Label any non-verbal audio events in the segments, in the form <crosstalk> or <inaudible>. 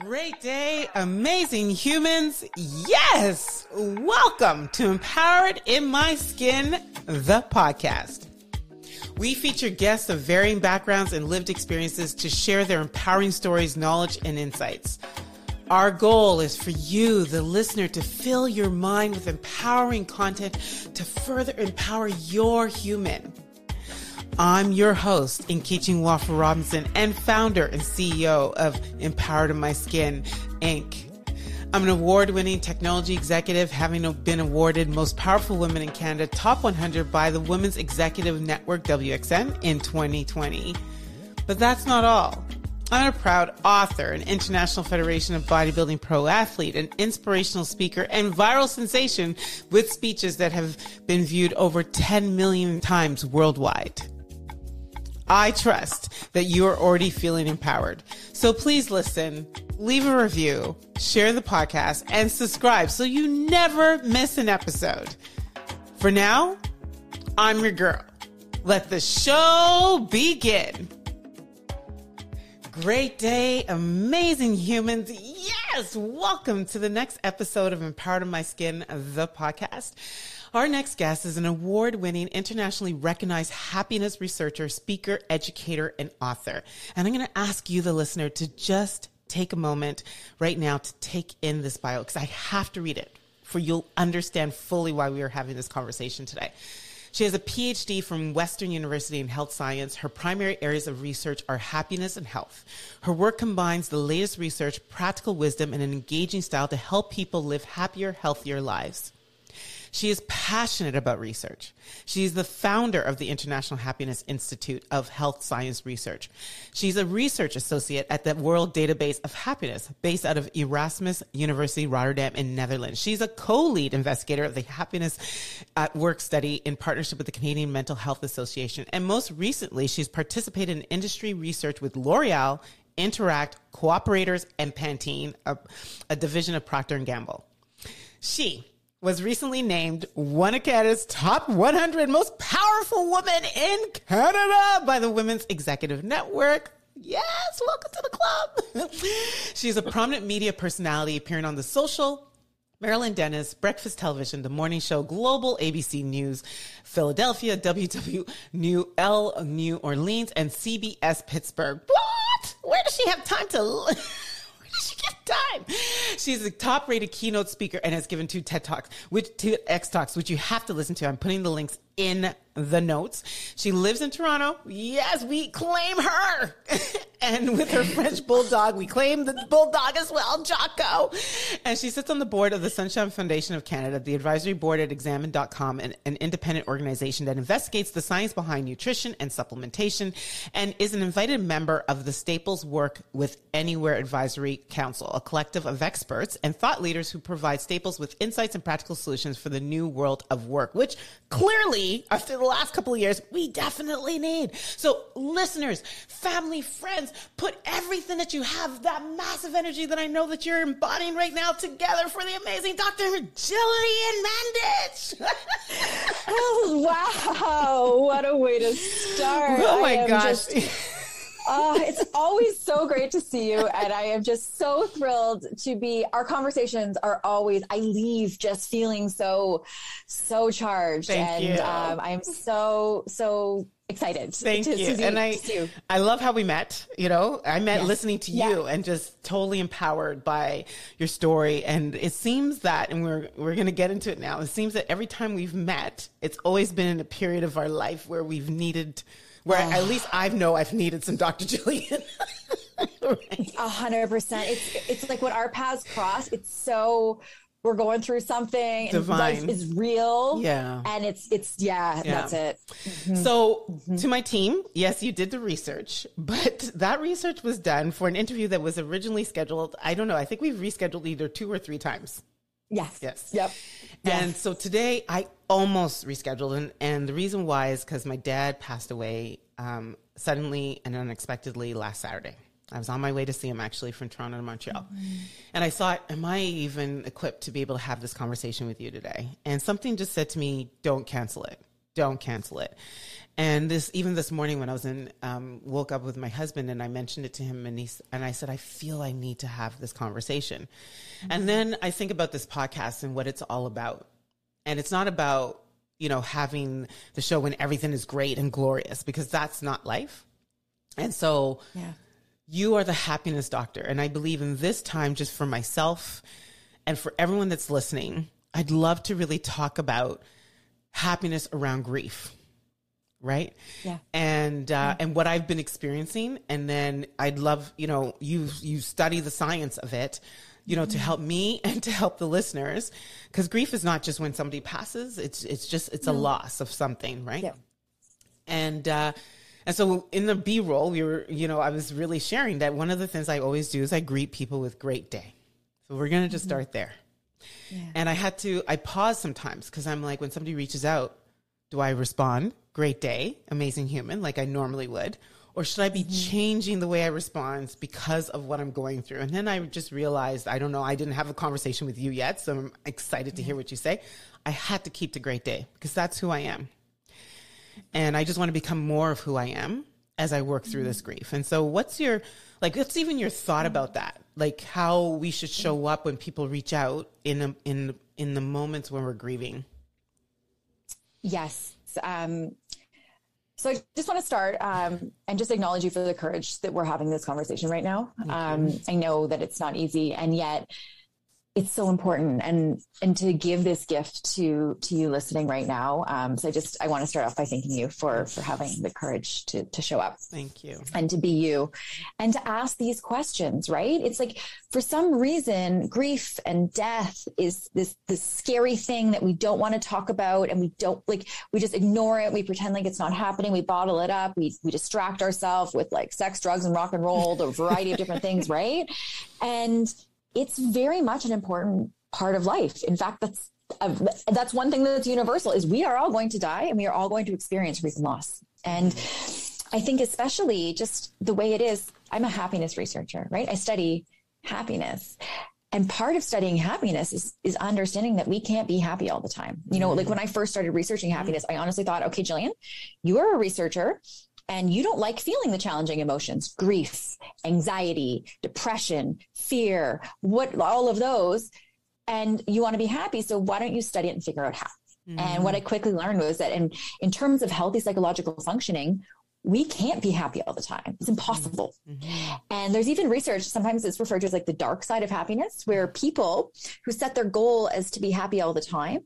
Great day, amazing humans. Yes. Welcome to Empowered in My Skin, the podcast. We feature guests of varying backgrounds and lived experiences to share their empowering stories, knowledge, and insights. Our goal is for you, the listener, to fill your mind with empowering content to further empower your human. I'm your host, Nkechi Nwafor Robinson, and founder and CEO of Empowered in My Skin, Inc. I'm an award winning technology executive, having been awarded Most Powerful Women in Canada Top 100 by the Women's Executive Network WXN in 2020. But that's not all. I'm a proud author, an International Federation of Bodybuilding pro athlete, an inspirational speaker, and viral sensation with speeches that have been viewed over 10 million times worldwide. I trust that you are already feeling empowered. So please listen, leave a review, share the podcast, and subscribe so you never miss an episode. For now, I'm your girl. Let the show begin. Great day, amazing humans. Yes, welcome to the next episode of Empowered My Skin, the podcast. Our next guest is an award winning, internationally recognized happiness researcher, speaker, educator, and author. And I'm going to ask you, the listener, to just take a moment right now to take in this bio because I have to read it for you'll understand fully why we are having this conversation today. She has a PhD from Western University in health science. Her primary areas of research are happiness and health. Her work combines the latest research, practical wisdom, and an engaging style to help people live happier, healthier lives. She is passionate about research. She's the founder of the International Happiness Institute of Health Science Research. She's a research associate at the World Database of Happiness, based out of Erasmus University Rotterdam in Netherlands. She's a co-lead investigator of the Happiness at Work study in partnership with the Canadian Mental Health Association. And most recently, she's participated in industry research with L'Oreal, Interact, Cooperators, and Pantene, a, a division of Procter & Gamble. She was recently named one of Canada's top 100 most powerful women in Canada by the Women's Executive Network. Yes, welcome to the club. <laughs> She's a prominent media personality appearing on The Social, Marilyn Denis, Breakfast Television, The Morning Show, Global ABC News, Philadelphia, WW New L New Orleans, and CBS Pittsburgh. What? Where does she have time to? <laughs> Where does she get time? She's a top rated keynote speaker and has given two TED Talks, which two X Talks, which you have to listen to. I'm putting the links in the notes. She lives in Toronto. Yes, we claim her. <laughs> and with her French bulldog, we claim the bulldog as well, Jocko. And she sits on the board of the Sunshine Foundation of Canada, the advisory board at examine.com, an, an independent organization that investigates the science behind nutrition and supplementation, and is an invited member of the Staples Work with Anywhere Advisory Council, a collective of experts and thought leaders who provide Staples with insights and practical solutions for the new world of work, which clearly, after the last couple of years, we definitely need. So, listeners, family, friends, put everything that you have, that massive energy that I know that you're embodying right now together for the amazing Dr. Gillian Mandich. oh, <laughs> <laughs> wow. What a way to start. Oh my gosh. Uh, it's always so great to see you. And I am just so thrilled to be, our conversations are always, I leave just feeling so, so charged. Thank and. Um, I'm so, so excited. Thank to, you. To and I, you. I love how we met. You know, I met yes. listening to yeah. you and just totally empowered by your story. And it seems that, and we're we're going to get into it now. It seems that every time we've met, it's always been in a period of our life where we've needed where oh. at least I know I've needed some Dr. <laughs> Gillian. A hundred percent. It's it's like when our paths cross, it's so we're going through something Divine. is real. Yeah. And it's it's yeah, yeah. that's it. Mm-hmm. So mm-hmm. to my team, yes, you did the research, but <laughs> that research was done for an interview that was originally scheduled. I don't know. I think we've rescheduled either two or three times. Yes. Yes. Yep. And yes. so today I almost rescheduled, and, and the reason why is because my dad passed away um, suddenly and unexpectedly last Saturday. I was on my way to see him actually from Toronto to Montreal. Mm-hmm. And I thought, am I even equipped to be able to have this conversation with you today? And something just said to me, don't cancel it. don't cancel it. And this, even this morning when I was in, um, woke up with my husband and I mentioned it to him and he, and I said, I feel I need to have this conversation. Mm-hmm. And then I think about this podcast and what it's all about. And it's not about, you know, having the show when everything is great and glorious because that's not life. And so yeah. you are the happiness doctor. And I believe in this time, just for myself and for everyone that's listening, I'd love to really talk about happiness around grief right yeah and uh, yeah. and what i've been experiencing and then i'd love you know you you study the science of it you know mm-hmm. to help me <laughs> and to help the listeners because grief is not just when somebody passes it's it's just it's no. a loss of something right yeah. and uh and so in the b roll we were you know i was really sharing that one of the things i always do is i greet people with great day so we're going to just mm-hmm. start there yeah. and i had to i pause sometimes because i'm like when somebody reaches out do i respond great day, amazing human, like I normally would? Or should I be mm-hmm. changing the way I respond because of what I'm going through? And then I just realized, I don't know, I didn't have a conversation with you yet, so I'm excited to hear what you say. I had to keep the great day because that's who I am. And I just want to become more of who I am as I work through this mm-hmm. grief. And so, what's your, like, what's even your thought about that? Like, how we should show up when people reach out in, a, in, in the moments when we're grieving? Yes. Um, so I just want to start um, and just acknowledge you for the courage that we're having this conversation right now. Um, I know that it's not easy, and yet it's so important. And and to give this gift to to you listening right now um, so i just i want to start off by thanking you for for having the courage to to show up. Thank you. And to be you and to ask these questions right? It's like for some reason grief and death is this this scary thing that we don't want to talk about and we don't like we just ignore it. We pretend like it's not happening. We bottle it up. We we distract ourselves with like sex drugs and rock and roll the variety of different things right? And it's very much an important part of life. In fact, that's uh, that's one thing that's universal is we are all going to die and we are all going to experience and loss. And I think especially just the way it is, I'm a happiness researcher, right? I study happiness. And part of studying happiness is, is understanding that we can't be happy all the time. You know, like when I first started researching happiness, I honestly thought, okay, Gillian, you are a researcher and you don't like feeling the challenging emotions grief anxiety depression fear what all of those and you want to be happy so why don't you study it and figure out how mm-hmm. and what i quickly learned was that in in terms of healthy psychological functioning we can't be happy all the time. It's impossible. Mm-hmm. And there's even research, sometimes it's referred to as like the dark side of happiness, where people who set their goal as to be happy all the time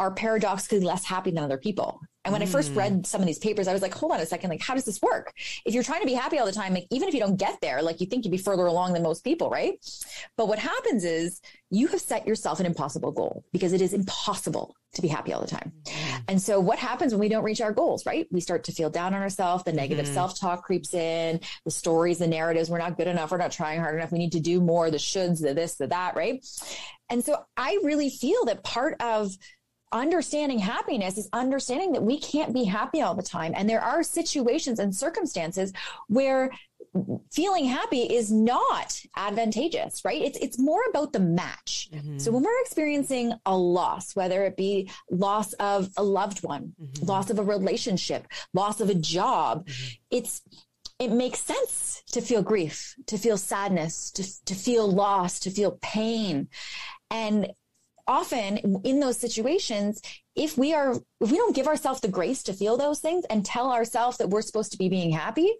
are paradoxically less happy than other people. And when mm. I first read hmm. some of these papers, I was like, hold on a second, like, how does this work? If you're trying to be happy all the time, like, even if you don't get there, like, you think you'd be further along than most people, right? But what happens is you have set yourself an impossible goal because it is impossible to be happy all the time. Mm. And so what happens when we don't reach our goals, right? We start to feel down on ourselves. The negative mm. self talk creeps in, the stories, the narratives. We're not good enough. We're not trying hard enough. We need to do more, the shoulds, the this, the that, right? And so I really feel that part of understanding happiness is understanding that we can't be happy all the time. And there are situations and circumstances where feeling happy is not advantageous, right? It's it's more about the match. Mm-hmm. So when we're experiencing a loss, whether it be loss of a loved one, mm-hmm. loss of a relationship, loss of a job, mm-hmm. it's it makes sense to feel grief, to feel sadness, to, to feel loss, to feel pain. And often in those situations, if we are, if we don't give ourselves the grace to feel those things and tell ourselves that we're supposed to be being happy,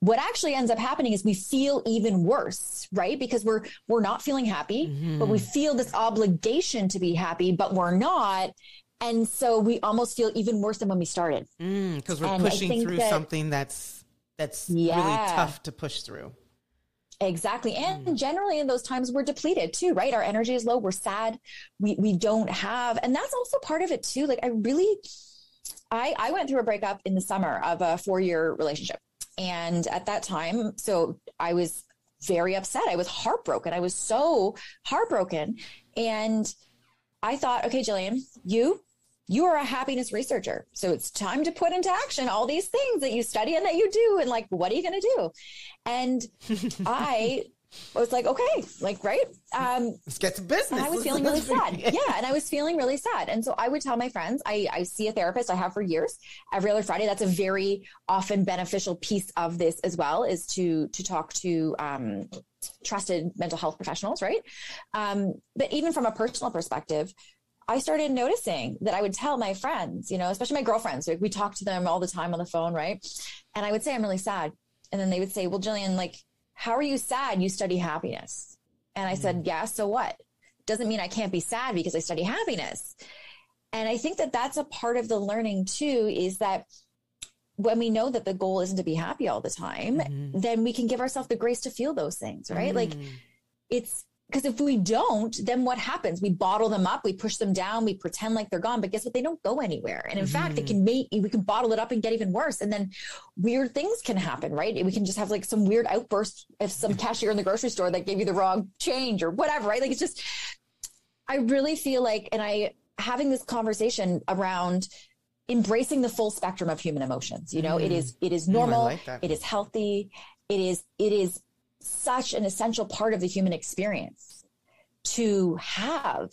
what actually ends up happening is we feel even worse right because we're we're not feeling happy mm-hmm. but we feel this obligation to be happy but we're not and so we almost feel even worse than when we started because mm, we're and pushing through that, something that's that's yeah. really tough to push through Exactly. And mm. generally in those times we're depleted too, right? Our energy is low, we're sad, we we don't have and that's also part of it too. Like I really I I went through a breakup in the summer of a 4-year relationship. And at that time, so I was very upset. I was heartbroken. I was so heartbroken and I thought, okay, Gillian, you you are a happiness researcher. So it's time to put into action all these things that you study and that you do. And like, what are you going to do? And <laughs> I was like, okay, like, right. Um, Let's get to business. I was feeling really sad. <laughs> Yeah. And I was feeling really sad. And so I would tell my friends, I, I see a therapist I have for years every other Friday. That's a very often beneficial piece of this as well is to, to talk to, um, trusted mental health professionals. Right. Um, but even from a personal perspective, I started noticing that I would tell my friends, you know, especially my girlfriends, like we talk to them all the time on the phone. Right. And I would say, I'm really sad. And then they would say, well, Gillian, like, how are you sad? You study happiness. And I said, yeah, so what? Doesn't mean I can't be sad because I study happiness. And I think that that's a part of the learning too, is that when we know that the goal isn't to be happy all the time, mm-hmm. then we can give ourselves the grace to feel those things, right? Mm. Like it's because if we don't, then what happens? We bottle them up, we push them down, we pretend like they're gone, but guess what? They don't go anywhere. And in mm-hmm. fact, it can make we can bottle it up and get even worse. And then weird things can happen, right? We can just have like some weird outburst if some cashier in the grocery store that gave you the wrong change or whatever, right? Like it's just I really feel like and I having this conversation around embracing the full spectrum of human emotions. You know, mm. it is it is mm, normal, mm, like it is healthy, it is it is such an essential part of the human experience to have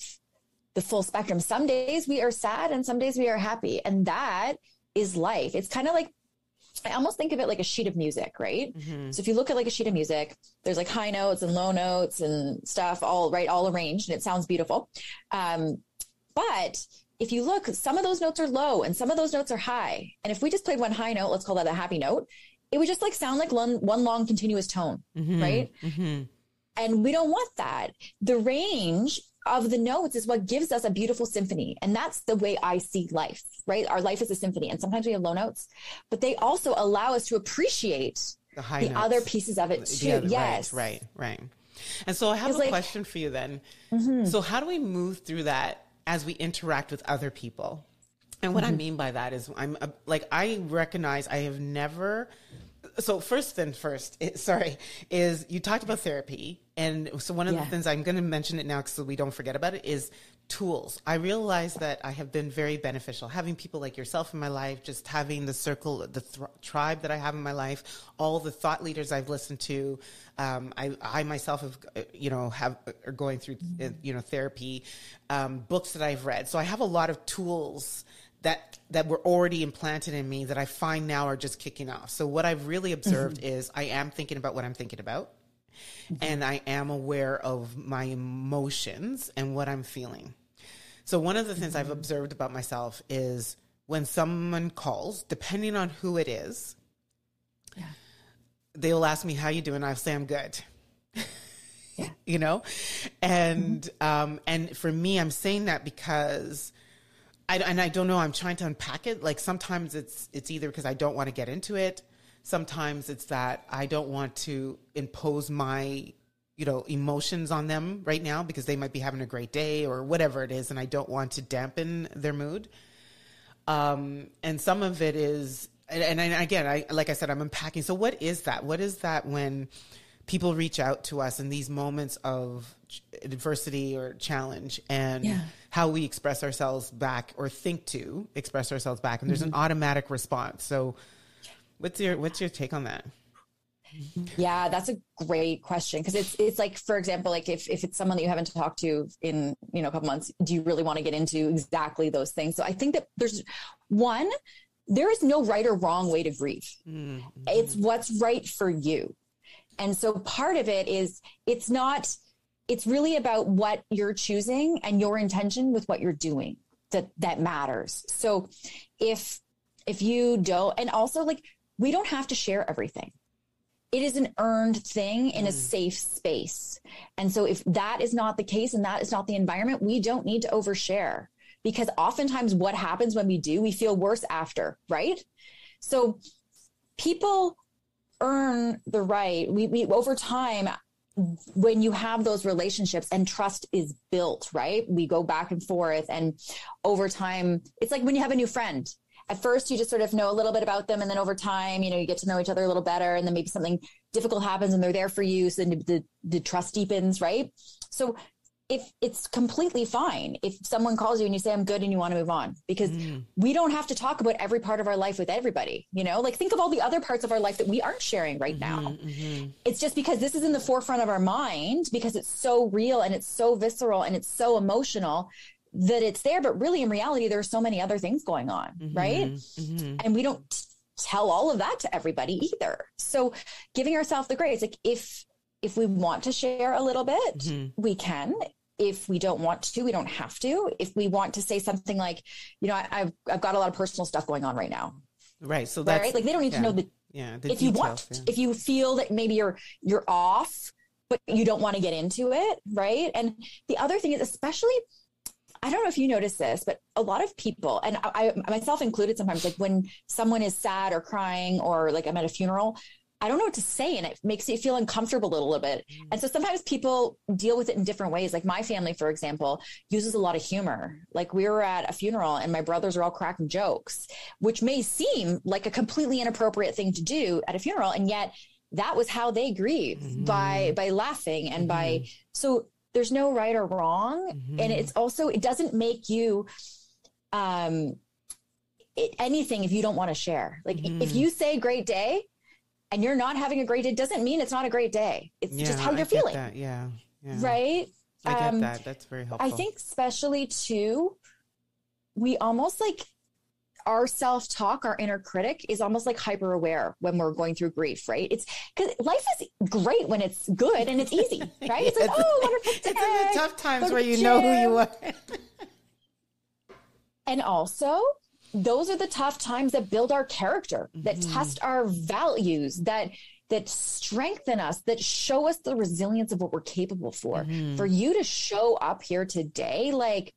the full spectrum. Some days we are sad and some days we are happy. And that is life. It's kind of like, I almost think of it like a sheet of music, right? Mm-hmm. So if you look at like a sheet of music, there's like high notes and low notes and stuff all right, all arranged and it sounds beautiful. Um, but if you look, some of those notes are low and some of those notes are high. And if we just played one high note, let's call that a happy note, it would just like sound like one, one long continuous tone, mm-hmm, right? Mm-hmm. And we don't want that. The range of the notes is what gives us a beautiful symphony. And that's the way I see life, right? Our life is a symphony. And sometimes we have low notes, but they also allow us to appreciate the, the other pieces of it too. Other, yes. Right, right, right. And so I have a like, question for you then. Mm-hmm. So how do we move through that as we interact with other people? And what mm-hmm. I mean by that is, I'm uh, like, I recognize I have never. So first and first, it, <laughs> sorry, is you talked about therapy, and so one of yeah. the things I'm going to mention it now so we don't forget about it is tools. I realize that I have been very beneficial having people like yourself in my life, just having the circle, the th- tribe that I have in my life, all the thought leaders I've listened to. Um, I, I myself have, uh, you know, have are going through, uh, you know, therapy, um, books that I've read. So I have a lot of tools that that were already implanted in me that I find now are just kicking off. So what I've really observed mm-hmm. is I am thinking about what I'm thinking about. Mm-hmm. And I am aware of my emotions and what I'm feeling. So one of the things mm-hmm. I've observed about myself is when someone calls, depending on who it is, yeah. they will ask me how you doing. I'll say I'm good. yeah. <laughs> you know, and mm-hmm. um, and for me, I'm saying that because I, and I don't know. I'm trying to unpack it. Like sometimes it's it's either because I don't want to get into it. Sometimes it's that I don't want to impose my you know emotions on them right now because they might be having a great day or whatever it is, and I don't want to dampen their mood. Um, and some of it is, and, and again, I like I said, I'm unpacking. So what is that? What is that when people reach out to us in these moments of adversity or challenge and yeah. how we express ourselves back or think to express ourselves back. And there's mm-hmm. an automatic response. So what's your what's your take on that? Yeah that's a great question. Because it's it's like for example like if, if it's someone that you haven't talked to in you know a couple months do you really want to get into exactly those things? So i think that there's one there is no right or wrong way to grieve. Mm-hmm. it's what's right for you and so part of it is it's not, it's really about what you're choosing and your intention with what you're doing that, that matters. So if, if you don't, and also like, we don't have to share everything. It is an earned thing in a mm. safe space. And so if that is not the case and that is not the environment, we don't need to overshare because oftentimes what happens when we do, we feel worse after, right? So people earn the right. We, we over time, when you have those relationships and trust is built, right? We go back and forth, and over time, it's like when you have a new friend. At first, you just sort of know a little bit about them, and then over time, you know, you get to know each other a little better, and then maybe something difficult happens, and they're there for you, so then the, the trust deepens, right? So if it's completely fine if someone calls you and you say i'm good and you want to move on because mm. we don't have to talk about every part of our life with everybody you know like think of all the other parts of our life that we aren't sharing right mm-hmm, now mm-hmm. it's just because this is in the forefront of our mind because it's so real and it's so visceral and it's so emotional that it's there but really in reality there's so many other things going on mm-hmm, right mm-hmm. and we don't tell all of that to everybody either so giving ourselves the grace like if if we want to share a little bit, mm-hmm. we can. If we don't want to, we don't have to. If we want to say something like, you know, I, have I've got a lot of personal stuff going on right now. Right. So that's right. Like they don't need yeah, to know the yeah. The if details, you want, yeah. if you feel that maybe you're you're off, but you don't want to get into it, right? And the other thing is, especially I don't know if you notice this, but a lot of people, and I, I, myself included, sometimes like when someone is sad or crying, or like I'm at a funeral, I don't know what to say. And it makes you feel uncomfortable a little bit. Mm. And so sometimes people deal with it in different ways. Like my family, for example, uses a lot of humor. Like we were at a funeral and my brothers are all cracking jokes, which may seem like a completely inappropriate thing to do at a funeral. And yet that was how they grieve mm-hmm. by, by laughing and mm-hmm. by, so there's no right or wrong. Mm-hmm. And it's also, it doesn't make you, um, it, anything if you don't want to share. Like if mm-hmm. you say great day, and you're not having a great day doesn't mean it's not a great day. It's yeah, just how you're feeling. Yeah, yeah. Right? I get um, that. That's very helpful. I think especially too, we almost like our self-talk, our inner critic is almost like hyper aware when we're going through grief, right? It's because life is great when it's good and it's easy, <laughs> right? It's like, oh, wonderful day. It's in the tough times where you know who you are. and also those are the tough times that build our character, that mm-hmm. test our values, that that strengthen us, that show us the resilience of what we're capable for. Mm-hmm. For you to show up here today, like,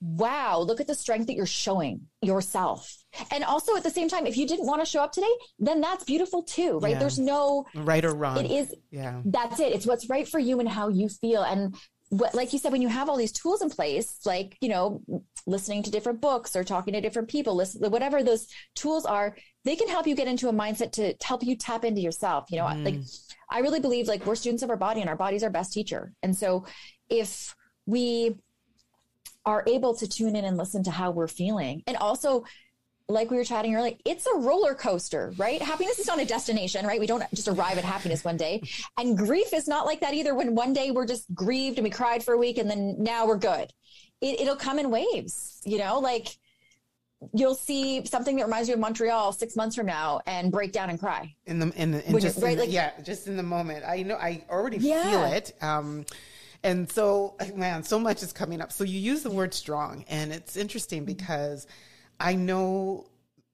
wow, look at the strength that you're showing yourself. And also at the same time, if you didn't want to show up today, then that's beautiful too, right? Yeah. There's no right or wrong. It is, yeah, that's it. It's what's right for you and how you feel. And what, like you said, when you have all these tools in place, like, you know, listening to different books or talking to different people, listen, whatever those tools are, they can help you get into a mindset to, to help you tap into yourself. You know, mm. like I really believe like we're students of our body and our body's our best teacher. And so if we are able to tune in and listen to how we're feeling and also like we were chatting earlier, it's a roller coaster, right? Happiness is not a destination, right? We don't just arrive at happiness one day. And grief is not like that either. When one day we're just grieved and we cried for a week and then now we're good. It, it'll come in waves, you know, like you'll see something that reminds you of Montreal six months from now and break down and cry. In the, in, the, in just, right, in, like, yeah, just in the moment. I know, I already yeah. feel it. Um, and so, man, so much is coming up. So you use the word strong and it's interesting because I know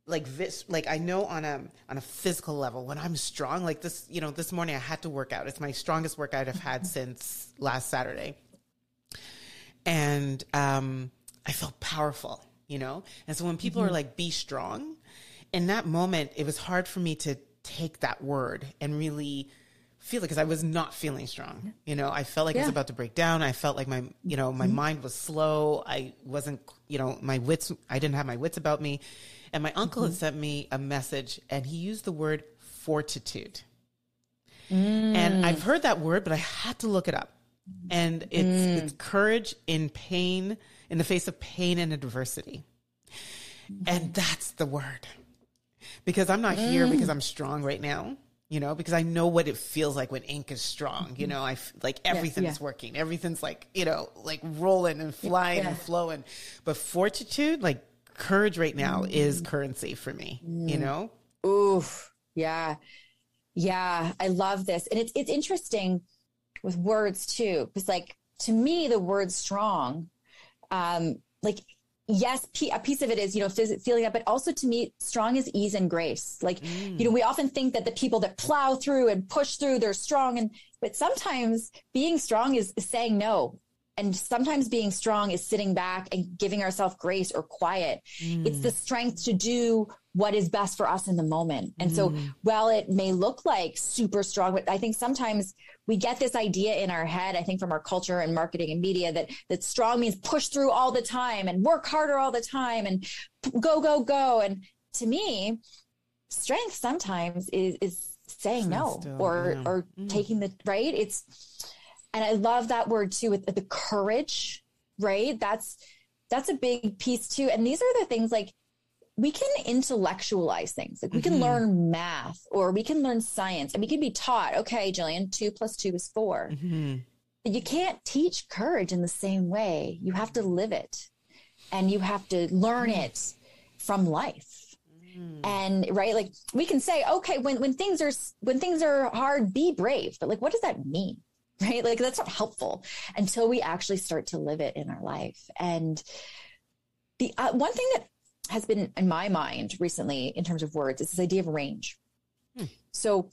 like this like I know on a on a physical level when I'm strong like this you know this morning I had to work out. It's my strongest workout I've had since last Saturday. And um I felt powerful you know? And so when people mm-hmm. are like be strong in that moment it was hard for me to take that word and really feel it because I was not feeling strong. You know, I felt like yeah. I was about to break down. I felt like my, you know, my mm-hmm. mind was slow. I wasn't, you know, my wits, I didn't have my wits about me. And my uncle mm-hmm. had sent me a message and he used the word fortitude. Mm. And I've heard that word, but I had to look it up. And it's, mm. it's courage in pain, in the face of pain and adversity. And that's the word. Because I'm not mm. here because I'm strong right now you know, because I know what it feels like when ink is strong. You know, I f- like everything's yeah, yeah. working, everything's like you know, like rolling and flying yeah. and flowing. But fortitude, like courage, right now mm. is currency for me. Mm. You know. Oof. Yeah. Yeah. I love this, and it's it's interesting with words too, because like to me, the word strong, um, like yes, a piece of it is, you know, feeling that, but also to me, strong is ease and grace. Like, mm. you know, we often think that the people that plow through and push through, they're strong. And, but sometimes being strong is, saying no. And sometimes being strong is sitting back and giving ourselves grace or quiet. Mm. It's the strength to do what is best for us in the moment. And mm. so while it may look like super strong, but I think sometimes we get this idea in our head, I think from our culture and marketing and media that, that strong means push through all the time and work harder all the time and go, go, go. And to me, strength sometimes is, is saying no still, or, yeah. or mm. taking the right. It's, And I love that word too with the courage, right? That's that's a big piece too. And these are the things like we can intellectualize things. Like we can mm-hmm. learn math or we can learn science and we can be taught, okay, Gillian, two plus two is 4 mm-hmm. You can't teach courage in the same way. You have to live it and you have to learn mm. it from life. Mm. And right, like we can say, okay, when, when things are, when things are hard, be brave. But like, what does that mean? <laughs> Right. Like that's not helpful until we actually start to live it in our life. And the uh, one thing that has been in my mind recently in terms of words is this idea of range. Hmm. So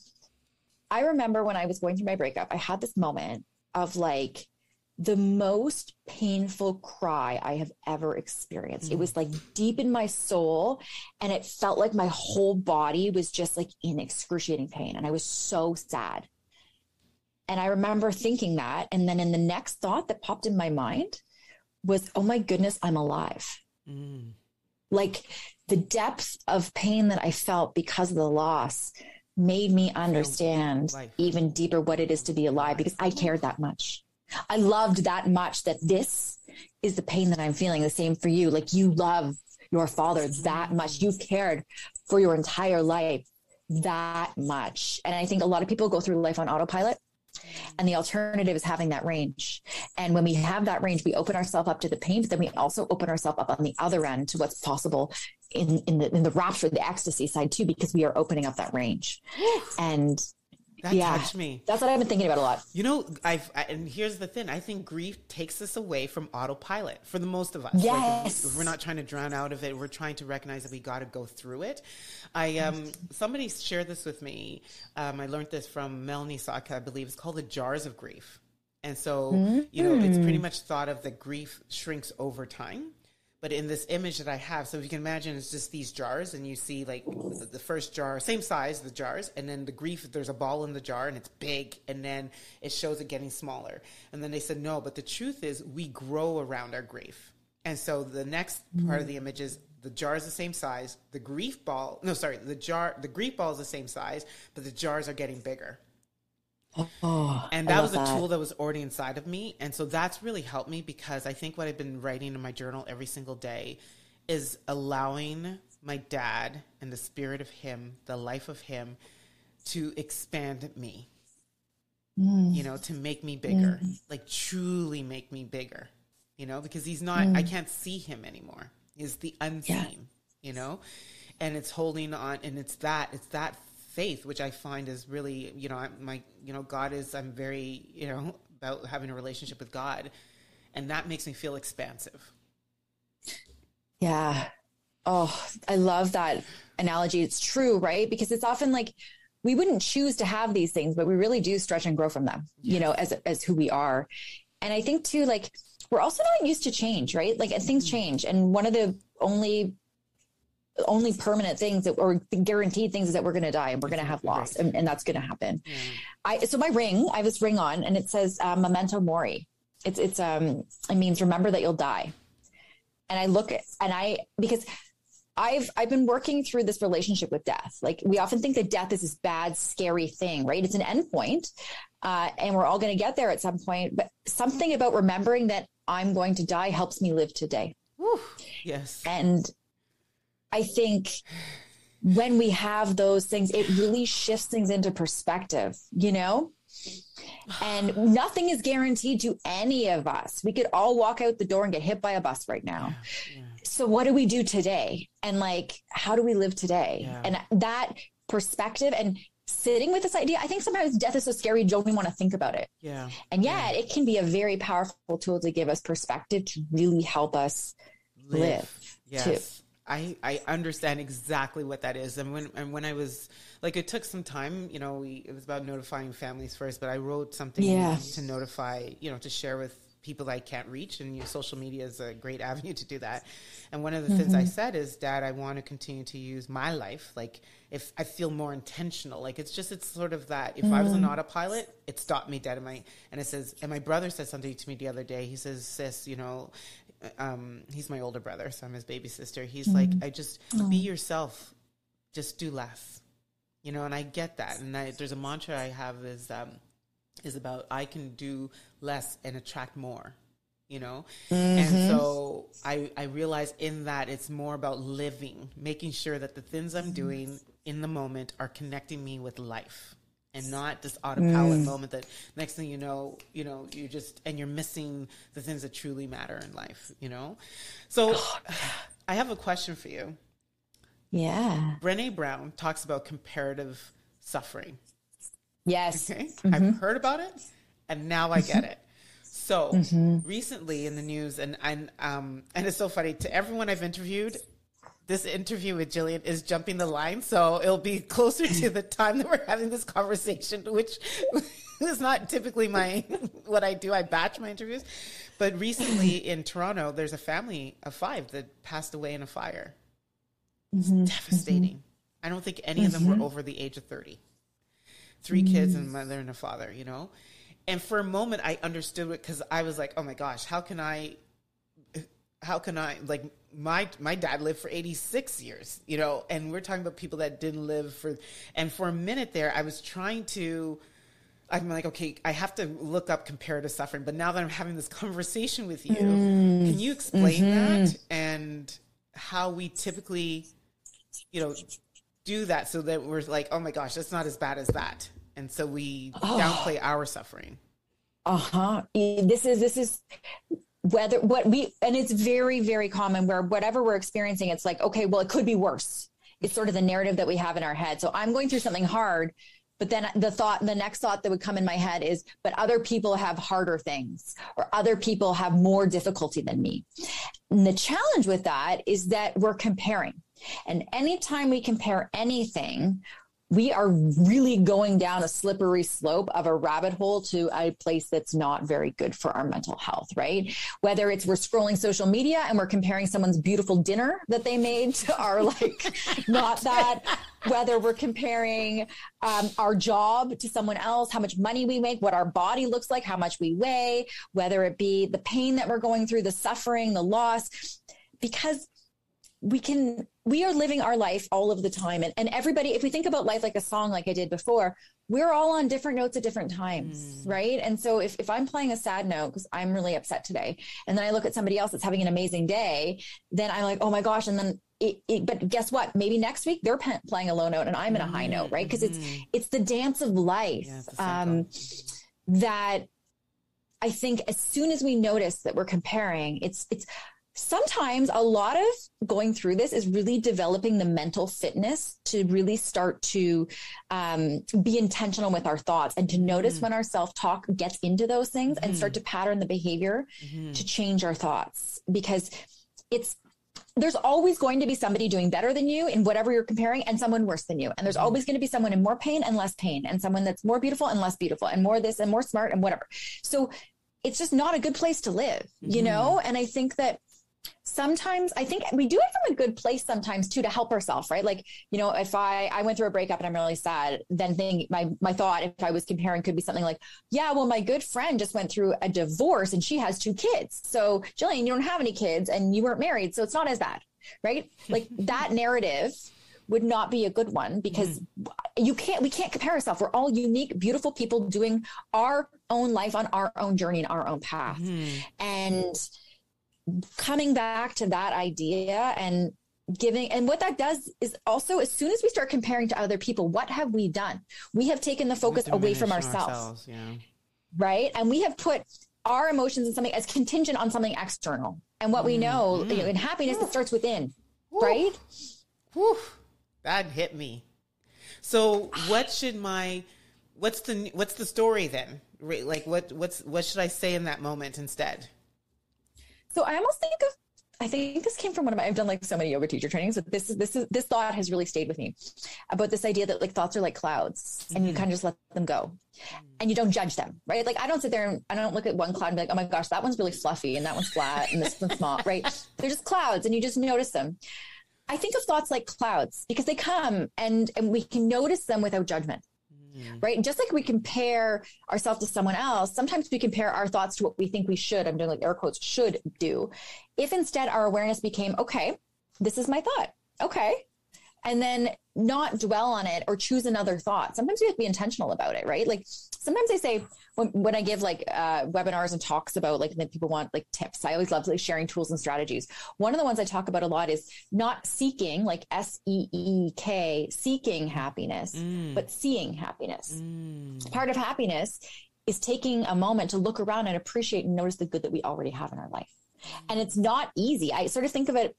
I remember when I was going through my breakup, I had this moment of like the most painful cry I have ever experienced. Mm. It was like deep in my soul and it felt like my whole body was just like in excruciating pain. And I was so sad. And I remember thinking that. And then in the next thought that popped in my mind was, oh my goodness, I'm alive. Mm. Like the depth of pain that I felt because of the loss made me understand even deeper what it is to be alive because I cared that much. I loved that much that this is the pain that I'm feeling. The same for you. Like you love your father that much. You've cared for your entire life that much. And I think a lot of people go through life on autopilot. And the alternative is having that range. And when we have that range, we open ourselves up to the pain, but then we also open ourselves up on the other end to what's possible in, in the in the rapture, the ecstasy side too, because we are opening up that range. and that yeah, touched me. That's what I've been thinking about a lot. You know, I've I, and here's the thing. I think grief takes us away from autopilot for the most of us. Yes, like, we're not trying to drown out of it. We're trying to recognize that we got to go through it. I um somebody shared this with me. Um, I learned this from Melanie Saka, I believe. It's called the jars of grief. And so, mm-hmm. you know, it's pretty much thought of that grief shrinks over time. But in this image that I have, so if you can imagine, it's just these jars, and you see like the first jar, same size, the jars, and then the grief, there's a ball in the jar, and it's big, and then it shows it getting smaller. And then they said, no, but the truth is, we grow around our grief. And so the next part of the image is the jar is the same size, the grief ball, no, sorry, the jar, the grief ball is the same size, but the jars are getting bigger. Oh, and that was a that. tool that was already inside of me. And so that's really helped me because I think what I've been writing in my journal every single day is allowing my dad and the spirit of him, the life of him, to expand me. Mm. You know, to make me bigger, mm. like truly make me bigger, you know, because he's not, mm. I can't see him anymore. He's the unseen, yeah. you know, and it's holding on, and it's that, it's that faith, which I find is really, you know, I'm, my, you know, God is, I'm very, you know, <laughs> about having a relationship with God. And that makes me feel expansive. Yeah. Oh, I love that analogy. It's true, right? Because it's often like we wouldn't choose to have these things, but we really do stretch and grow from them, yes. you know, as, as who we are. And I think too, like, we're also not used to change, right? Like things mm-hmm. change. And one of the only only permanent things that or guaranteed things is that we're going to die and we're going to have loss and, and that's going to happen. Yeah. I, so my ring, I have this ring on and it says uh, memento mori. It's, it's, um, it means remember that you'll die. And I look at, and I, because I've, I've been working through this relationship with death. Like we often think that death is this bad, scary thing, right? It's an endpoint. Uh, and we're all going to get there at some point, but something about remembering that I'm going to die helps me live today. Yes. And I think when we have those things, it really shifts things into perspective, you know? And nothing is guaranteed to any of us. We could all walk out the door and get hit by a bus right now. Yeah, yeah. So, what do we do today? And like, how do we live today? Yeah. And that perspective and sitting with this idea, I think sometimes death is so scary, you don't even want to think about it. Yeah. And yet, it can be a very powerful tool to give us perspective to really help us live. live yes. Too. I, I understand exactly what that is. And when and when I was like, it took some time. You know, we, it was about notifying families first, but I wrote something yeah. to notify, you know, to share with people I can't reach, and your social media is a great <laughs> avenue to do that. And one of the mm-hmm. things I mm-hmm. said is, Dad, I want to continue to use my life. Like, if I feel more intentional, like it's just, it's sort of that. If mm-hmm. I was an mm. autopilot, it stopped me dead in my. And it says, and my brother said something to me the other day. He says, Sis, you know, um, he's my older brother, so I'm his baby sister. He's mm-hmm. like, I just be yourself, just do less, you know. And I get that. And I, there's a mantra I have is, um, is about I can do less and attract more you know mm-hmm. and so i i realize in that it's more about living making sure that the things i'm doing in the moment are connecting me with life and not this autopilot mm. moment that next thing you know you know you just and you're missing the things that truly matter in life you know so i have a question for you yeah brene brown talks about comparative suffering yes okay mm-hmm. i've heard about it and now i get it so mm-hmm. recently in the news, and and um and it's so funny to everyone I've interviewed. This interview with Gillian is jumping the line, so it'll be closer to the time that we're having this conversation, which <laughs> is not typically my <laughs> what I do. I batch my interviews, but recently <laughs> in Toronto, there's a family of five that passed away in a fire. Mm-hmm. devastating. Mm-hmm. I don't think any of them were mm-hmm. over the age of thirty. Three kids and a mother and a father, you know and for a moment I understood it because I was like, oh my gosh, how can I, how can I like my my dad lived for 86 years, you know, and we're talking about people that didn't live for, and for a minute there I was trying to. I'm like, okay, I have to look up comparative suffering. But now that I'm having this <laughs> conversation with you, mm. can you explain mm-hmm. that and how we typically, you know, do that so that we're like, oh my gosh, that's not as bad as that and so we oh. downplay our suffering uh-huh this is this is whether what we and it's very very common where whatever we're experiencing it's like okay well it could be worse. It's sort of the narrative that we have in our head. So i'm going through something hard but then the thought the next thought that would come in my head is but other people have harder things or other people have more difficulty than me. And the challenge with that is that we're comparing. And anytime we compare anything we are really going down a slippery slope of a rabbit hole to a place that's not very good for our mental health, right? Whether it's we're scrolling social media and we're comparing someone's beautiful dinner that they made to our like, <laughs> not that, whether we're comparing um, our job to someone else, how much money we make, what our body looks like, how much we weigh, whether it be the pain that we're going through, the suffering, the loss, because we can we are living our life all of the time. And, and everybody if we think about life like a song like i did before we're all on different notes at different times mm. right? And so if, if i'm playing a sad note because i'm really upset today and then i look at somebody else that's having an amazing day then i'm like oh my gosh. And then it, it, but guess what? Maybe next week they're playing a low note and i'm in a high note right? Because it's mm. it's the dance of life yeah, um, that i think as soon as we notice that we're comparing it's it's sometimes a lot of going through this is really developing the mental fitness to really start to um, be intentional with our thoughts and to notice mm-hmm. when our self-talk gets into those things mm-hmm. and start mm-hmm. to pattern the behavior mm-hmm. to change our thoughts because it's there's always going to be somebody doing better than you in whatever you're comparing and someone worse than you. And there's mm-hmm. always going to be someone in more pain and less pain and someone that's more beautiful and less beautiful and more this and more smart and whatever. So it's just not a good place to live, you mm-hmm. know? And I think that sometimes I think we do it from a good place sometimes too to help ourselves, right? Like, you know, if I I went through a breakup and I'm really sad, then think my my thought if I was comparing could be something like, yeah, well, my good friend just went through a divorce and she has two kids. So Gillian, you don't have any kids and you weren't married, so it's not as bad, right? Like <laughs> that narrative would not be a good one because mm. you can't we can't compare ourselves we're all unique beautiful people doing our own life on our own journey and our own path mm. and coming back to that idea and giving and what that does is also as soon as we start comparing to other people what have we done? We have taken the focus away from ourselves, ourselves yeah. right? And we have put our emotions in something as contingent on something external. And what mm we know mm you know, in happiness it starts within. Right? Whew. that hit me. So what should my what's the what's the story then? Like what what's what should i say in that moment instead so I almost think of I think this came from one of my I've done like so many yoga teacher trainings, but this is this is this thought has really stayed with me about this idea that like thoughts are like clouds and you mm-hmm. kind of just let them go. And you don't judge them, right? Like I don't sit there and I don't look at one cloud and be like, oh my gosh, that one's really fluffy and that one's flat and this one's small, right? They're just clouds and you just notice them. I think of thoughts like clouds because they come and and we can notice them without judgment. Mm. Right. And just like we compare ourselves to someone else, sometimes we compare our thoughts to what we think we should. I'm doing like air quotes should do. If instead our awareness became, okay, this is my thought. Okay. and then not dwell on it or choose another thought. Sometimes you have to be intentional about it, right? Like sometimes I say when, when I give like uh, webinars and talks about like that people want like tips, I always love like sharing tools and strategies. One of the ones I talk about a lot is not seeking like S E E K, seeking happiness, mm. but seeing happiness. Mm. Part of happiness is taking a moment to look around and appreciate and notice the good that we already have in our life. And it's not easy. I sort of think of it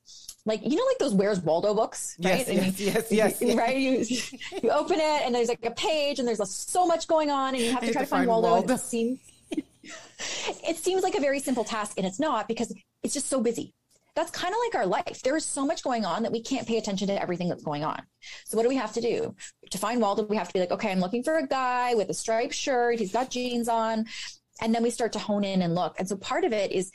like you know, like those Where's Waldo books, right? Yes, yes, yes, yes, Right? You you open it and there's like a page and there's so much going on, and you have to try to find, Waldo. Waldo. It seems it seems like a very simple task, and it's not because it's just so busy. That's kind of like our life. There is so much going on that we can't pay attention to everything that's going on. So what do we have to do? To find Waldo, we have to be like, okay, I'm looking for a guy with a striped shirt. He's got jeans on. And then we start to hone in and look. And so part of it is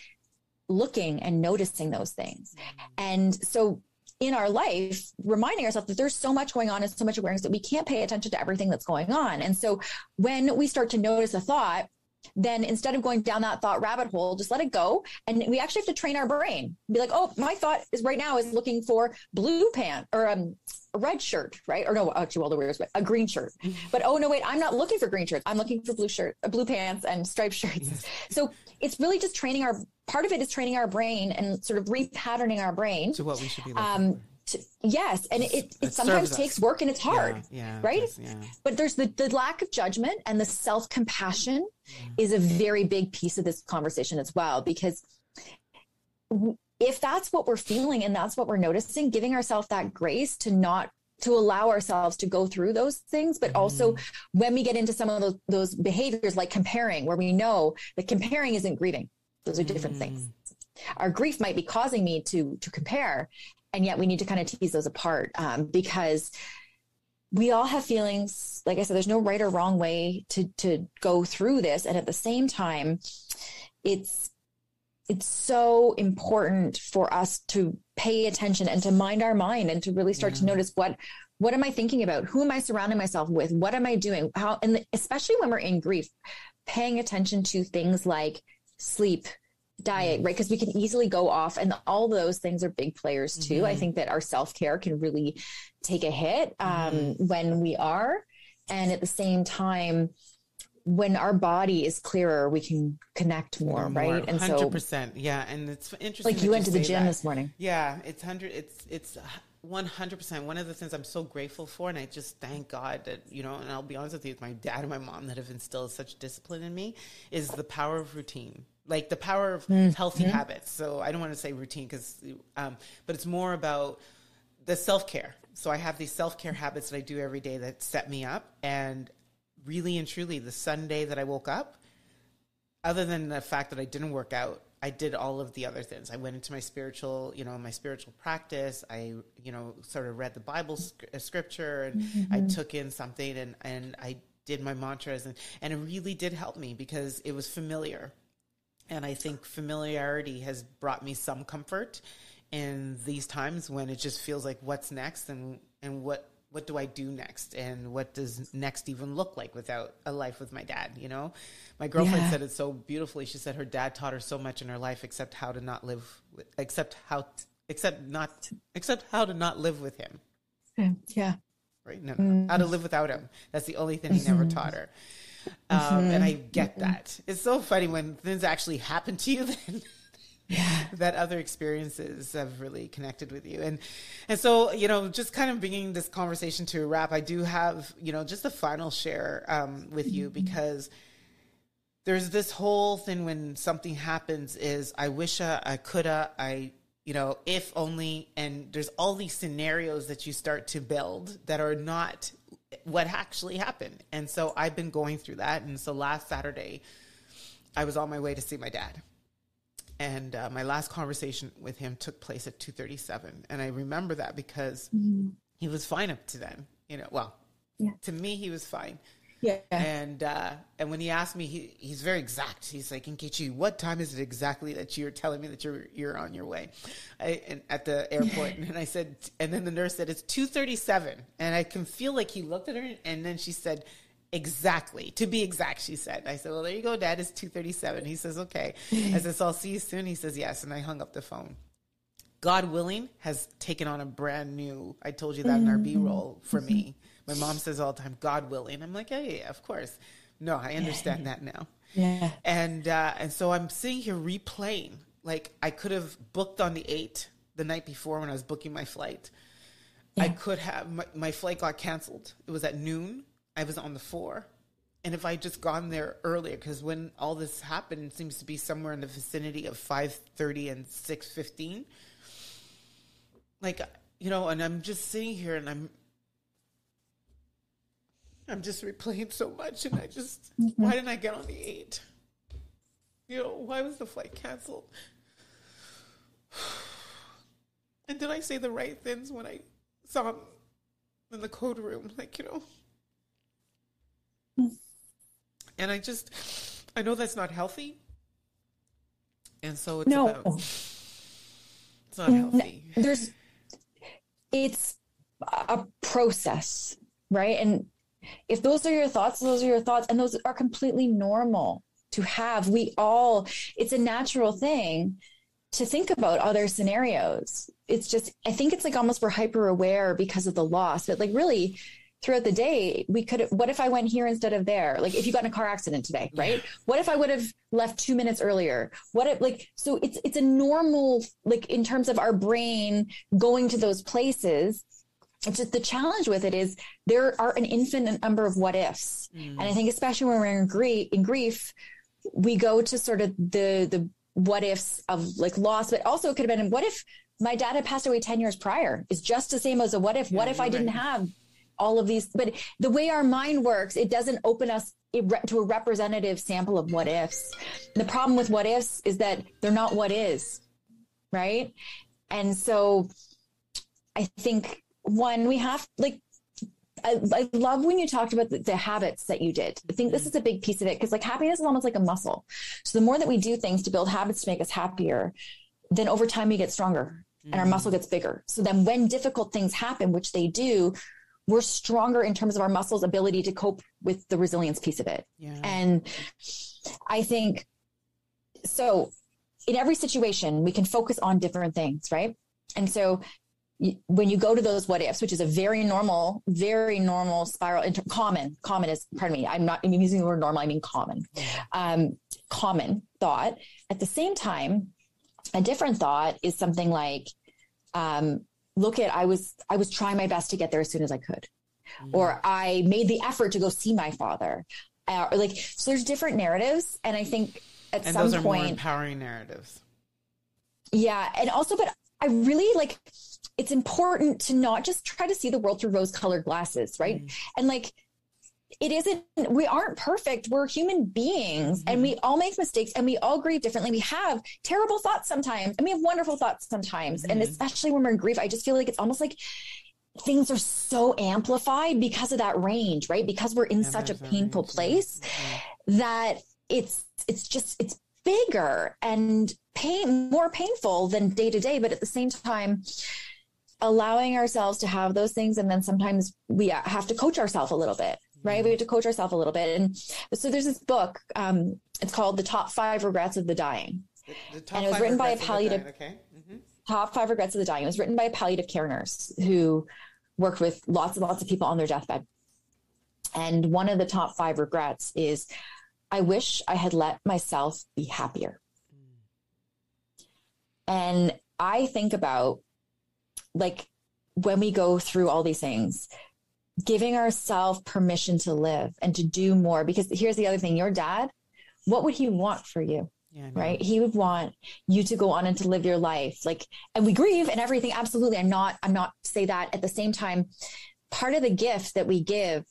looking and noticing those things. Mm-hmm. And so in our life, reminding ourselves that there's so much going on and so much awareness that we can't pay attention to everything that's going on. And so when we start to notice a thought, then instead of going down that thought rabbit hole, just let it go. And we actually have to train our brain. Be like, oh, my thought is right now is looking for blue pant or um, a red shirt, right? Or no, actually, well, the weird a green shirt. Mm-hmm. But oh no, wait, I'm not looking for green shirts. I'm looking for blue shirt, uh, blue pants, and striped shirts. So it's really just training our. Part of it is training our brain and sort of repatterning our brain to what we should be looking um, to, yes, and it, it, it sometimes takes work and it's hard, yeah, yeah right? Yeah. But there's the, the lack of judgment and the self compassion is a very big piece of this conversation as well, because if that's what we're feeling and that's what we're noticing, giving ourselves that grace to not to allow ourselves to go through those things, but mm also when we get into some of those those behaviors like comparing, where we know that comparing isn't grieving; those are different mm things. Our grief might be causing me to to compare, and yet we need to kind of tease those apart um, because we all have feelings like i said there's no right or wrong way to to go through this. And at the same time it's it's so important for us to pay attention and to mind our mind and to really start yeah. to notice what what am i thinking about? Who am i surrounding myself with? What am i doing? How and especially when we're in grief paying attention to things like sleep diet, right? Because we can easily go off, and all those things are big players too. Mm-hmm. I think that our self care can really take a hit um, mm-hmm. when we are, and at the same time, when our body is clearer, we can connect more, more right? And 100%, so, yeah, and it's interesting. Like you went you to the gym that. this morning. Yeah, it's hundred. It's it's. 100% one of the things i'm so grateful for and i just thank god that you know and i'll be honest with you it's my dad and my mom that have instilled such discipline in me is the power of routine like the power of mm-hmm. healthy habits. So I don't want to say routine because, um, but it's more about the self care. So I have these self care habits that I do every day that set me up. And really and truly, the Sunday that I woke up, other than the fact that I didn't work out, I did all of the other things. I went into my spiritual, you know, my spiritual practice. I, you know, sort of read the Bible uh, scripture and mm-hmm. I took in something and, and I did my mantras and, and it really did help me because it was familiar and I think familiarity has brought me some comfort in these times when it just feels like what's next and, and what, what do I do next? And what does next even look like without a life with my dad? You know, my girlfriend yeah. said it so beautifully. She said her dad taught her so much in her life, except how to not live, with, except how, except not, except how to not live with him. Yeah. Right. No, mm. how to live without him. That's the only thing he never taught her. Um, mm-hmm. And I get mm-hmm. that. It's so funny when things actually happen to you <laughs> then. Yeah. that other experiences have really connected with you and and so you know just kind of bringing this conversation to a wrap i do have you know just a final share um, with you mm-hmm. because there's this whole thing when something happens is i wish I, I coulda i you know if only and there's all these scenarios that you start to build that are not what actually happened. And so I've been going through that. And so last Saturday, I was on my way to see my dad. And uh, my last conversation with him took place at 237. And I remember that because mm-hmm. he was fine up to then. You know, well, yeah. to me, he was fine. Yeah. And uh, and when he asked me, he, he's very exact. He's like, Nkechi, what time is it exactly that you're telling me that you're you're on your way I, and, at the <laughs> airport? and I said, and then the nurse said, it's 2.37. And I can feel like he looked at her and then she said, exactly to be exact she said i said well there you go dad it's 2.37 he says okay i said so i'll see you soon he says yes and i hung up the phone God willing has taken on a brand new. I told you that in our B roll for me. My mom says all the time, God willing. I'm like, yeah, yeah, yeah of course. No, I understand that now. Yeah. And uh, and so I'm sitting here replaying. Like I could have booked on the eight the night before when I was booking my flight. I could have my, my flight got canceled. It was at noon. I was on the four. And if I just gone there earlier, because when all this happened, it seems to be somewhere in the vicinity of five thirty and six fifteen. Like you know, and I'm just sitting here, and I'm, I'm just replaying so much, and I just, mm-hmm. why didn't I get on the eight? You know, why was the flight canceled? <sighs> And did I say the right things when I saw him in the code room? Like, you know. Mm and I just I know that's not healthy, and so it's no. about it's not healthy. There's it's a process, right? And if those are your thoughts, those are your thoughts, and those are completely normal to have. We all it's a natural thing to think about other scenarios. It's just I think it's like almost we're hyper aware because of the loss, but like really throughout the day, we could, what if I went here instead of there? Like if you got in a car accident today, right? What if I would have left two minutes earlier? What if like, so it's, it's a normal, like in terms of our brain going to those places. It's just the challenge with it is there are an infinite number of what ifs. Mm. And I think especially when we're in grief, in grief, we go to sort of the, the what ifs of like loss, but also it could have been, what if my dad had passed away 10 years prior is just the same as a what if, yeah, what if I didn't right. have all of these but the way our mind works it doesn't open us to a representative sample of what ifs the problem with what ifs is that they're not what is right and so i think one we have like I, I love when you talked about the, the, habits that you did. I think this mm-hmm. is a big piece of it because like happiness is almost like a muscle. So the more that we do things to build habits to make us happier, then over time we get stronger and our muscle mm-hmm. gets bigger. So then when difficult things happen, which they do, we're stronger in terms of our muscles ability to cope with the resilience piece of it. Yeah. And I think so in every situation we can focus on different things, right? And so when you go to those what ifs, which is a very normal, very normal spiral, inter- common, common is, pardon me, I'm not I'm using the word normal, I mean common, um, common thought. At the same time, a different thought is something like, um, look at I was I was trying my best to get there as soon as I could, mm. or I made the effort to go see my father, uh, or like so. There's different narratives, and I think at and some those are point, more empowering narratives. Yeah, and also, but I really like. It's important to not just try to see the world through rose-colored glasses, right? Mm. And like it isn't we aren't perfect we're human beings mm-hmm. and we all make mistakes and we all grieve differently we have terrible thoughts sometimes and we have wonderful thoughts sometimes mm-hmm. and especially when we're in grief i just feel like it's almost like things are so amplified because of that range right because we're in yeah, such a painful place mm-hmm. that it's it's just it's bigger and pain more painful than day to day but at the same time allowing ourselves to have those things and then sometimes we have to coach ourselves a little bit right? We have to coach ourselves a little bit. And so there's this book, um, it's called The Top Five Regrets of the Dying. The, the and it was written by a palliative, okay. mm-hmm. top five regrets of the dying. It was written by a palliative care nurse who worked with lots and lots of people on their deathbed. And one of the top five regrets is I wish I had let myself be happier. And I think about like when we go through all these things, giving ourselves permission to live and to do more. Because here's the other thing your dad, what would he want for you? Yeah, right. He would want you to go on and to live your life. Like, and we grieve and everything. Absolutely. I'm not, I'm not say that at the same time. Part of the gift that we give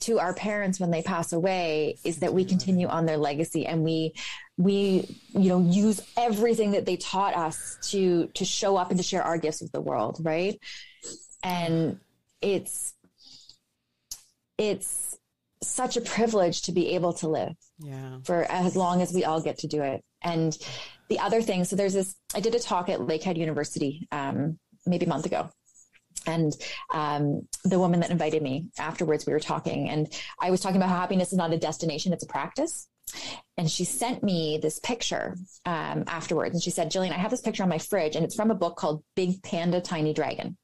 to our parents when they pass away is that we continue on their legacy and we we you know use everything that they taught us to to show up and to share our gifts with the world right and it's it's such a privilege to be able to live yeah. for as long as we all get to do it. And the other thing, so there's this, I did a talk at Lakehead University, um, maybe a month ago. And um, the woman that invited me afterwards, we were talking, and I was talking about how happiness is not a destination; it's a practice. and she sent me this picture um, afterwards. And she said, Gillian, I have this picture on my fridge, and it's from a book called Big Panda Tiny Dragon.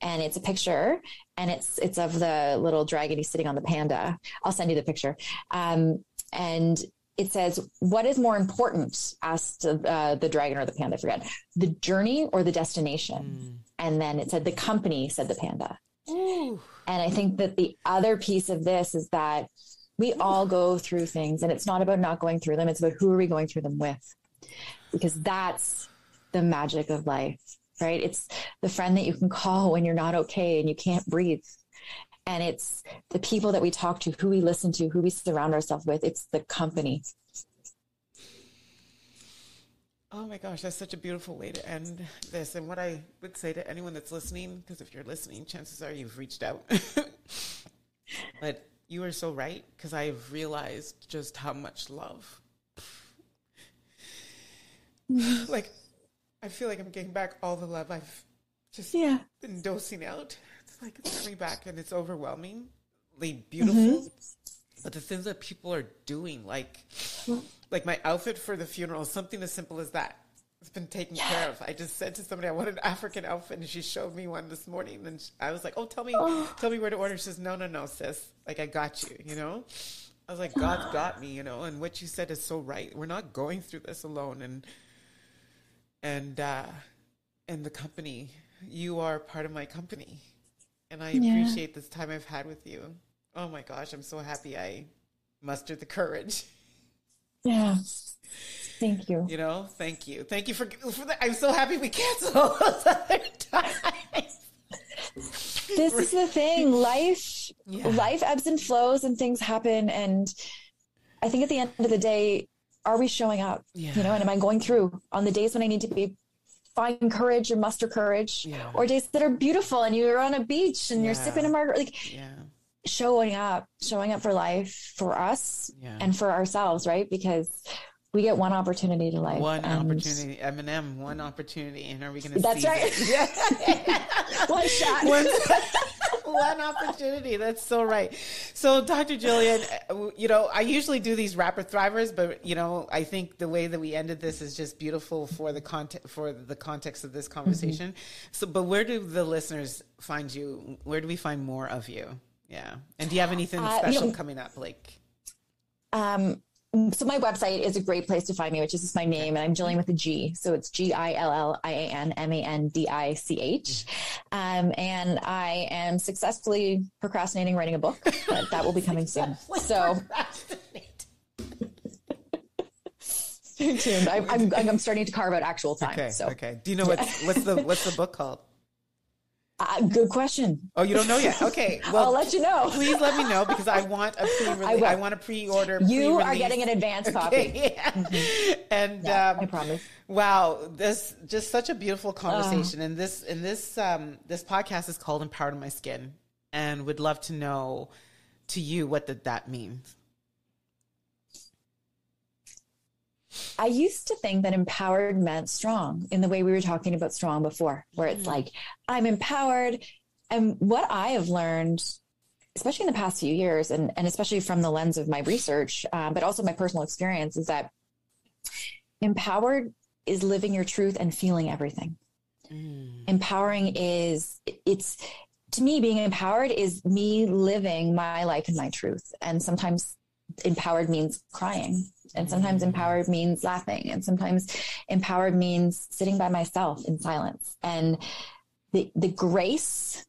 And it's a picture, and it's it's of the little dragon. He's sitting on the panda. I'll send you the picture. Um, and it says, "What is more important?" asked uh, the dragon or the panda. I forget the journey or the destination. Mm. And then it said, "The company," said the panda. Ooh. And I think that the other piece of this is that we all go through things and it's not about not going through them. It's about who are we going through them with? Because that's the magic of life, right? It's the friend that you can call when you're not okay and you can't breathe. And it's the people that we talk to, who we listen to, who we surround ourselves with. It's the company. Oh my gosh, that's such a beautiful way to end this. And what I would say to anyone that's listening, because if you're listening, chances are you've reached out. <laughs> but you are so right because I've realized just how much love. Mm-hmm. like, I feel like I'm getting back all the love I've just yeah. been dosing out. It's like it's coming back and it's overwhelmingly beautiful. Mm-hmm. But the things that people are doing, like, like my outfit for the funeral, something as simple as that it's been taken yeah. care of. I just said to somebody I want an African outfit, and she showed me one this morning, and I was like, "Oh, tell me, oh. tell me where to order." She says, "No, no, no, sis. Like I got you. You know." I was like, "God's <gasps> got me," you know. And what you said is so right. We're not going through this alone, and and uh, and the company. You are part of my company, and I yeah. appreciate this time I've had with you. Oh my gosh, I'm so happy I mustered the courage. Yeah. Thank you. You know, thank you. Thank you for, for the, I'm so happy we canceled <laughs> those other times. This is the thing. <laughs> Life yeah. life ebbs and flows and things happen and I think at the end of the day, are we showing up? Yeah. You know, and am I going through on the days when I need to be find courage or muster courage yeah. or days that are beautiful and you're on a beach and you're sipping a margarita like yeah showing up, showing up for life for us yeah. and for ourselves, right? Because we get one opportunity to life. One opportunity, Eminem, one opportunity. And are we going to That's right. <laughs> one shot. <laughs> One, <laughs> <laughs> one opportunity. That's so right. So, Dr. Gillian, uh, you know, I usually do these rapid thrivers, but you know, I think the way that we ended this is just beautiful for the context for the context of this conversation. Mm-hmm. So, but where do the listeners find you? Where do we find more of you? Yeah. And do you have anything uh, special you know, coming up? Like, um, so my website is a great place to find me, which is just my name, and I'm Gillian with a G. So it's G I L L I A N M A N D I C H. Um, and I am successfully procrastinating writing a book, but that will be coming soon. <laughs> So. Stay tuned. I, I'm, I'm starting to carve out actual time. Okay. So. Okay. Do you know what's what's the what's the book called? Uh, good question. Oh, you don't know yet? Okay. <laughs> Well, I'll let you know. please let me know because I want a pre <laughs> I, I, want a pre-order. You pre-release. are getting an advance copy. Okay, <laughs> yeah. Mm-hmm. And yeah, um, I promise. Wow, this just such a beautiful conversation. Uh, and this and this um, this podcast is called "Empowered My Skin," and would love to know to you what did that mean. I used to think that empowered meant strong in the way we were talking about strong before, where it's mm. like, I'm empowered. And what I have learned, especially in the past few years, and, and especially from the lens of my research, uh, but also my personal experience, is that empowered is living your truth and feeling everything. Mm. Empowering is, it's, to me, being empowered is me living my life and my truth. And sometimes empowered means crying and sometimes empowered means laughing and sometimes empowered means sitting by myself in silence and the the grace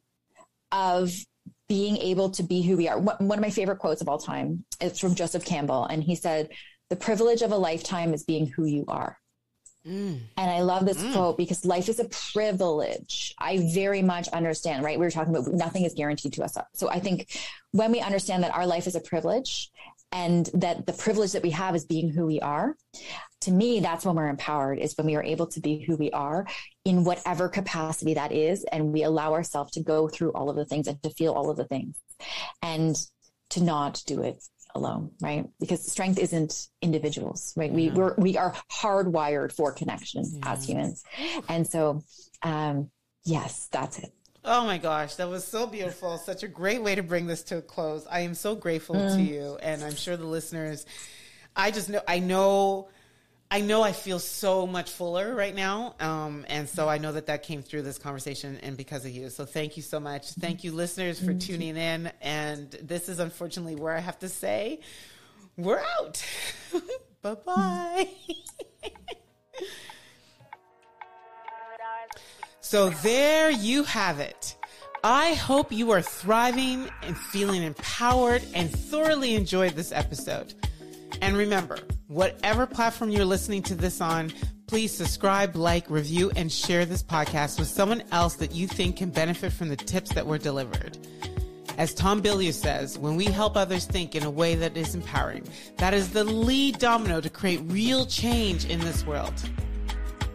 of being able to be who we are one of my favorite quotes of all time is from joseph campbell and he said the privilege of a lifetime is being who you are Mm. And I love this mm. quote because life is a privilege. I very much understand, right? We were talking about nothing is guaranteed to us. So I think when we understand that our life is a privilege and that the privilege that we have is being who we are. To me that's when we're empowered is when we are able to be who we are in whatever capacity that is and we allow ourselves to go through all of the things and to feel all of the things and to not do it alone right? Because strength isn't individuals right? Yeah. we we're, we are hardwired for connection yeah. as humans and so um yes that's it Oh my gosh, that was so beautiful. Such a great way to bring this to a close. I am so grateful mm. to you, and I'm sure the listeners I just know, I know, I know I feel so much fuller right now. Um, and so I know that that came through this conversation and because of you. So thank you so much. Thank you, listeners, for tuning in. And this is unfortunately where I have to say, we're out. <laughs> bye bye. <laughs> so there you have it. I hope you are thriving and feeling empowered and thoroughly enjoyed this episode. And remember, whatever platform you're listening to this on, please subscribe, like, review, and share this podcast with someone else that you think can benefit from the tips that were delivered. As Tom Bilyeu says, when we help others think in a way that is empowering, that is the lead domino to create real change in this world.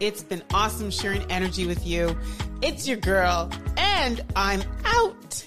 It's been awesome sharing energy with you. It's your girl, and I'm out.